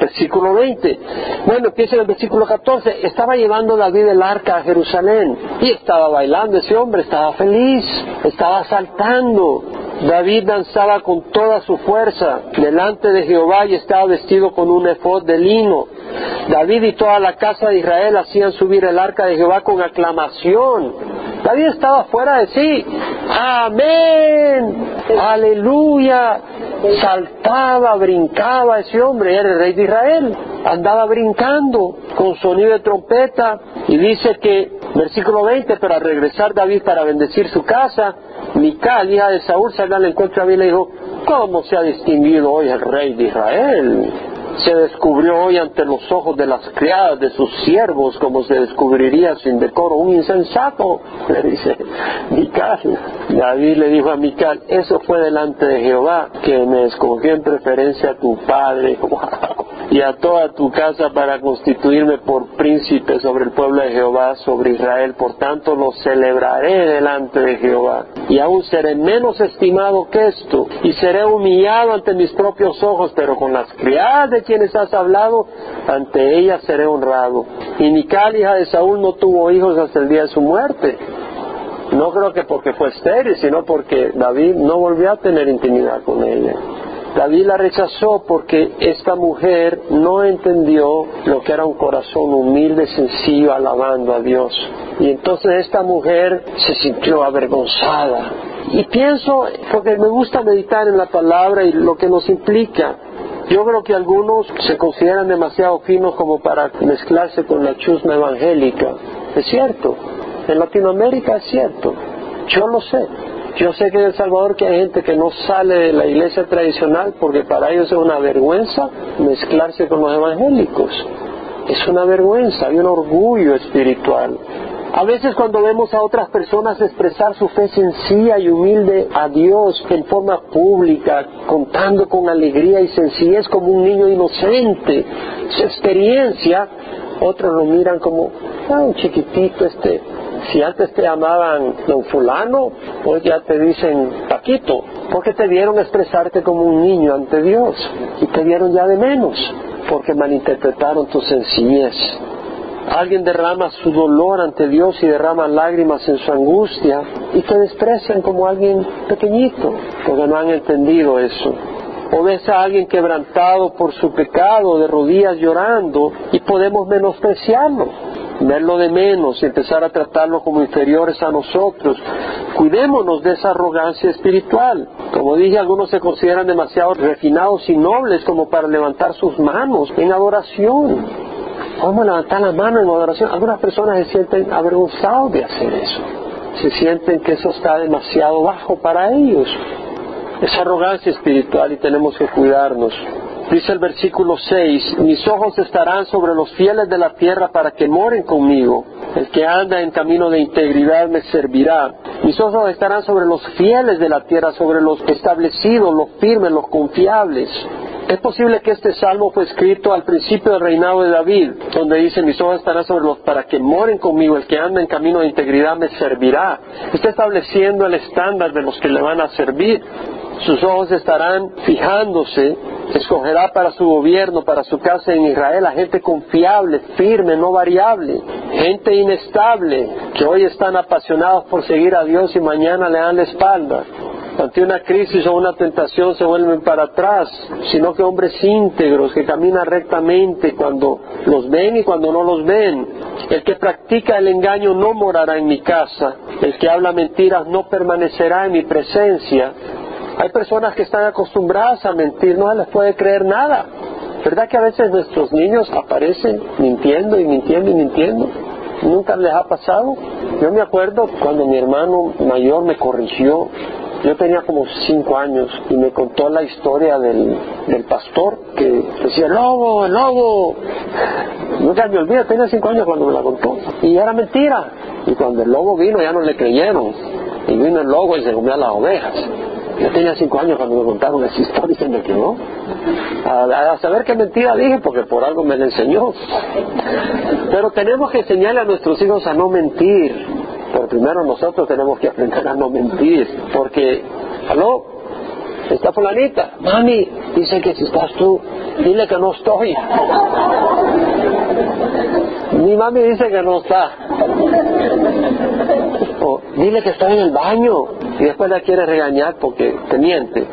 versículo 20. Bueno, empieza en el versículo 14. Estaba llevando David el arca a Jerusalén y estaba bailando ese hombre, estaba feliz, estaba saltando. David danzaba con toda su fuerza delante de Jehová y estaba vestido con un efod de lino. David y toda la casa de Israel hacían subir el arca de Jehová con aclamación. David estaba fuera de sí. Amén. Aleluya saltaba, brincaba ese hombre, era el rey de Israel, andaba brincando con sonido de trompeta y dice que, versículo 20, pero al regresar David para bendecir su casa, Mical, hija de Saúl, salió al encuentro a David y le dijo, ¿cómo se ha distinguido hoy el rey de Israel? Se descubrió hoy ante los ojos de las criadas de sus siervos como se descubriría sin decoro un insensato, le dice Mical. David le dijo a Mical, eso fue delante de Jehová, que me escogió en preferencia a tu padre [laughs] y a toda tu casa para constituirme por príncipe sobre el pueblo de Jehová, sobre Israel. Por tanto, lo celebraré delante de Jehová. Y aún seré menos estimado que esto, y seré humillado ante mis propios ojos, pero con las criadas de quienes has hablado, ante ellas seré honrado. Y Mical, hija de Saúl, no tuvo hijos hasta el día de su muerte. No creo que porque fue estéril, sino porque David no volvió a tener intimidad con ella. David la rechazó porque esta mujer no entendió lo que era un corazón humilde, sencillo, alabando a Dios. Y entonces esta mujer se sintió avergonzada. Y pienso, porque me gusta meditar en la palabra y lo que nos implica, yo creo que algunos se consideran demasiado finos como para mezclarse con la chusma evangélica. Es cierto, en Latinoamérica es cierto, yo lo sé. Yo sé que en El Salvador que hay gente que no sale de la iglesia tradicional porque para ellos es una vergüenza mezclarse con los evangélicos. Es una vergüenza, hay un orgullo espiritual. A veces cuando vemos a otras personas expresar su fe sencilla y humilde a Dios en forma pública, contando con alegría y sencillez como un niño inocente, su experiencia, otros lo miran como, ah, un chiquitito este, si antes te llamaban don fulano, hoy ya te dicen Paquito, porque te vieron expresarte como un niño ante Dios y te vieron ya de menos, porque malinterpretaron tu sencillez. Alguien derrama su dolor ante Dios y derrama lágrimas en su angustia y te desprecian como alguien pequeñito, porque no han entendido eso. O ves a alguien quebrantado por su pecado, de rodillas llorando, y podemos menospreciarlo verlo de menos y empezar a tratarlo como inferiores a nosotros. Cuidémonos de esa arrogancia espiritual. Como dije, algunos se consideran demasiado refinados y nobles como para levantar sus manos en adoración. ¿Cómo levantar la mano en adoración? Algunas personas se sienten avergonzados de hacer eso. Se sienten que eso está demasiado bajo para ellos. Es arrogancia espiritual y tenemos que cuidarnos. Dice el versículo 6, mis ojos estarán sobre los fieles de la tierra para que moren conmigo. El que anda en camino de integridad me servirá. Mis ojos estarán sobre los fieles de la tierra, sobre los establecidos, los firmes, los confiables. Es posible que este salmo fue escrito al principio del reinado de David, donde dice, mis ojos estarán sobre los para que moren conmigo, el que anda en camino de integridad me servirá. Está estableciendo el estándar de los que le van a servir. Sus ojos estarán fijándose escogerá para su gobierno, para su casa en Israel, a gente confiable, firme, no variable, gente inestable, que hoy están apasionados por seguir a Dios y mañana le dan la espalda. Ante una crisis o una tentación se vuelven para atrás, sino que hombres íntegros que caminan rectamente cuando los ven y cuando no los ven. El que practica el engaño no morará en mi casa, el que habla mentiras no permanecerá en mi presencia. Hay personas que están acostumbradas a mentir, no se les puede creer nada. ¿Verdad que a veces nuestros niños aparecen mintiendo y mintiendo y mintiendo? ¿Nunca les ha pasado? Yo me acuerdo cuando mi hermano mayor me corrigió, yo tenía como cinco años y me contó la historia del, del pastor que decía, el lobo, el lobo. Nunca me olvido, tenía cinco años cuando me la contó. Y era mentira. Y cuando el lobo vino ya no le creyeron. Y vino el lobo y se comió a las ovejas. Yo tenía cinco años cuando me contaron esa historia y se me quedó. A, saber qué mentira dije, porque por algo me la enseñó. Pero tenemos que enseñarle a nuestros hijos a no mentir. Pero primero nosotros tenemos que aprender a no mentir. Porque, ¿aló? ¿Está fulanita? Mami, dice que si estás tú, dile que no estoy. Mi mami dice que no está. O, dile que estoy en el baño y después la quiere regañar porque te miente.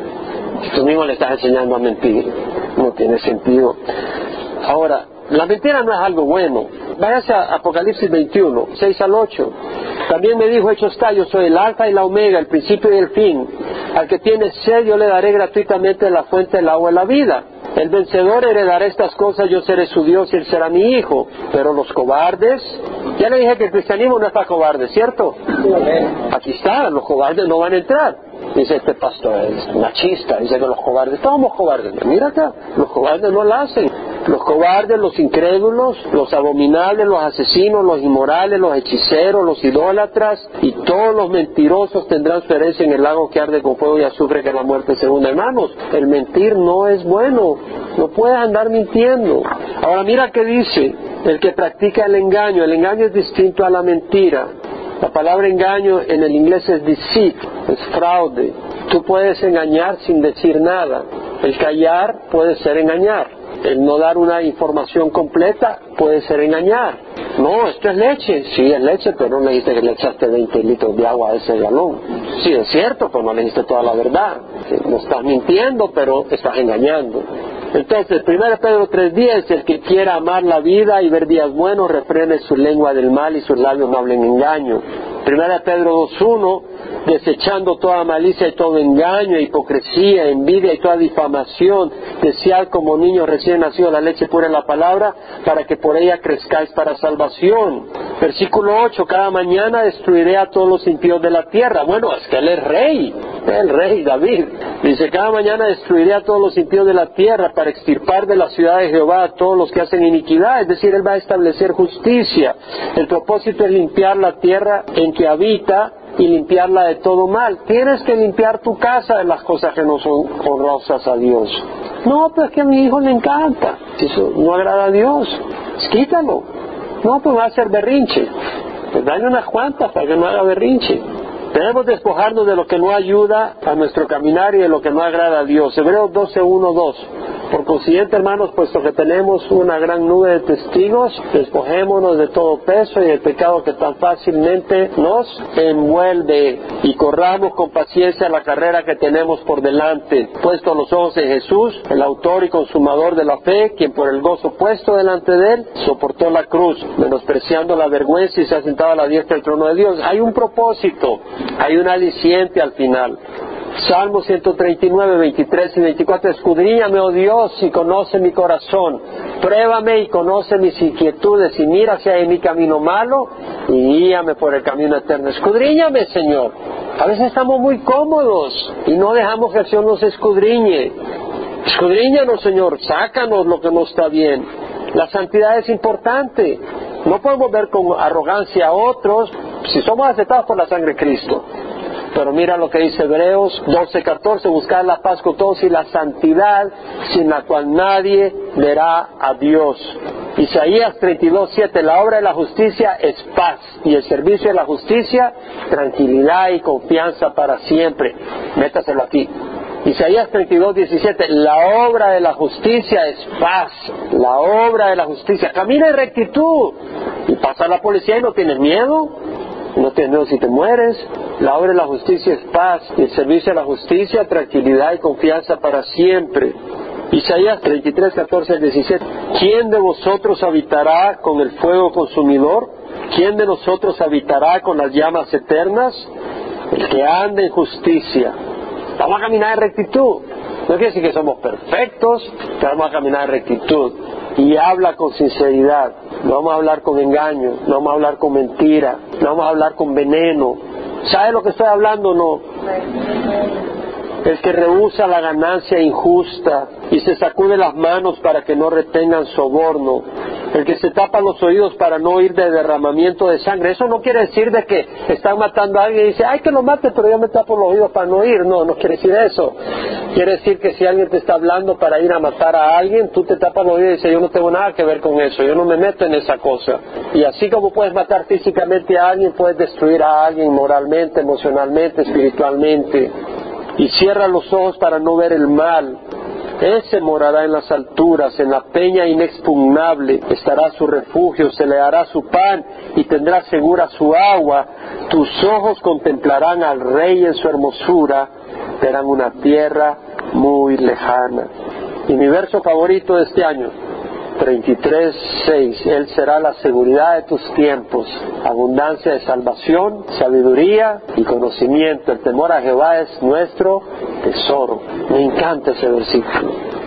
Si tú mismo le estás enseñando a mentir, no tiene sentido. Ahora, la mentira no es algo bueno. Váyase a Apocalipsis 21, 6 al 8. También me dijo, hecho está, yo soy el alfa y la omega, el principio y el fin. Al que tiene sed yo le daré gratuitamente la fuente del agua de la vida. El vencedor heredará estas cosas, yo seré su Dios y él será mi hijo. Pero los cobardes, ya le dije que el cristianismo no está cobarde, ¿cierto? Aquí está, los cobardes no van a entrar. Dice este pastor, es machista, dice que los cobardes, somos cobardes. Mira acá, los cobardes no lo hacen. Los cobardes, los incrédulos, los abominables, los asesinos, los inmorales, los hechiceros, los idólatras y todos los mentirosos tendrán su herencia en el lago que arde con fuego y azufre que la muerte segunda. Hermanos, el mentir no es bueno. No puedes andar mintiendo. Ahora mira qué dice el que practica el engaño. El engaño es distinto a la mentira. La palabra engaño en el inglés es deceit, es fraude. Tú puedes engañar sin decir nada. El callar puede ser engañar. El no dar una información completa puede ser engañar. No, esto es leche. Sí, es leche, pero no le dijiste que le echaste 20 litros de agua a ese galón. Sí, es cierto, pero no le dijiste toda la verdad. No estás mintiendo, pero estás engañando. Entonces, 1 Pedro 3.10, el que quiera amar la vida y ver días buenos, refrene su lengua del mal y sus labios no hablen engaño. 1 Pedro 2.1, desechando toda malicia y todo engaño, hipocresía, envidia y toda difamación, desear como niños recién nacidos la leche pura en la palabra, para que por ella crezcáis para salvación. Versículo 8, cada mañana destruiré a todos los impíos de la tierra. Bueno, es que él es rey, el rey David. Dice, cada mañana destruiré a todos los impíos de la tierra para extirpar de la ciudad de Jehová a todos los que hacen iniquidad. Es decir, él va a establecer justicia. El propósito es limpiar la tierra en que habita y limpiarla de todo mal. Tienes que limpiar tu casa de las cosas que no son honrosas a Dios. No, pues que a mi hijo le encanta. Eso no agrada a Dios, pues quítalo. No, pues va a ser berrinche. Pues dale unas cuantas para que no haga berrinche. Debemos despojarnos de lo que no ayuda a nuestro caminar y de lo que no agrada a Dios. Hebreos 12, 1, 2. Por consiguiente, hermanos, puesto que tenemos una gran nube de testigos, despojémonos de todo peso y del pecado que tan fácilmente nos envuelve y corramos con paciencia la carrera que tenemos por delante, puesto los ojos en Jesús, el autor y consumador de la fe, quien por el gozo puesto delante de él soportó la cruz, menospreciando la vergüenza y se ha sentado a la diestra del trono de Dios. Hay un propósito, hay un aliciente al final. Salmo 139, 23 y 24, escudriñame, oh Dios, y conoce mi corazón, pruébame y conoce mis inquietudes, y mira si hay en mi camino malo, y guíame por el camino eterno. Escudriñame, Señor. A veces estamos muy cómodos y no dejamos que el Señor nos escudriñe. Escudriñanos, Señor, sácanos lo que no está bien. La santidad es importante. No podemos ver con arrogancia a otros si somos aceptados por la sangre de Cristo. Pero mira lo que dice Hebreos 12:14, buscar la paz con todos y la santidad sin la cual nadie verá a Dios. Isaías 32:7, la obra de la justicia es paz y el servicio de la justicia, tranquilidad y confianza para siempre. Métaselo aquí. Isaías 32, 17, la obra de la justicia es paz, la obra de la justicia, camina en rectitud y pasa la policía y no tienes miedo, no tienes miedo si te mueres, la obra de la justicia es paz y el servicio de la justicia, tranquilidad y confianza para siempre. Isaías 33, 14 17. ¿Quién de vosotros habitará con el fuego consumidor? ¿Quién de nosotros habitará con las llamas eternas? El que anda en justicia. Vamos a caminar en rectitud. No quiere decir que somos perfectos, pero vamos a caminar en rectitud. Y habla con sinceridad. No vamos a hablar con engaño, no vamos a hablar con mentira, no vamos a hablar con veneno. ¿Sabe lo que estoy hablando o no? El que rehúsa la ganancia injusta y se sacude las manos para que no retengan soborno. El que se tapa los oídos para no oír de derramamiento de sangre. Eso no quiere decir de que están matando a alguien y dice, ay que lo mate, pero yo me tapo los oídos para no oír. No, no quiere decir eso. Quiere decir que si alguien te está hablando para ir a matar a alguien, tú te tapas los oídos y dices, yo no tengo nada que ver con eso, yo no me meto en esa cosa. Y así como puedes matar físicamente a alguien, puedes destruir a alguien moralmente, emocionalmente, espiritualmente y cierra los ojos para no ver el mal. Ese morará en las alturas, en la peña inexpugnable, estará su refugio, se le dará su pan y tendrá segura su agua. Tus ojos contemplarán al rey en su hermosura, verán una tierra muy lejana. Y mi verso favorito de este año, 33.6. Él será la seguridad de tus tiempos, abundancia de salvación, sabiduría y conocimiento. El temor a Jehová es nuestro tesoro. Me encanta ese versículo.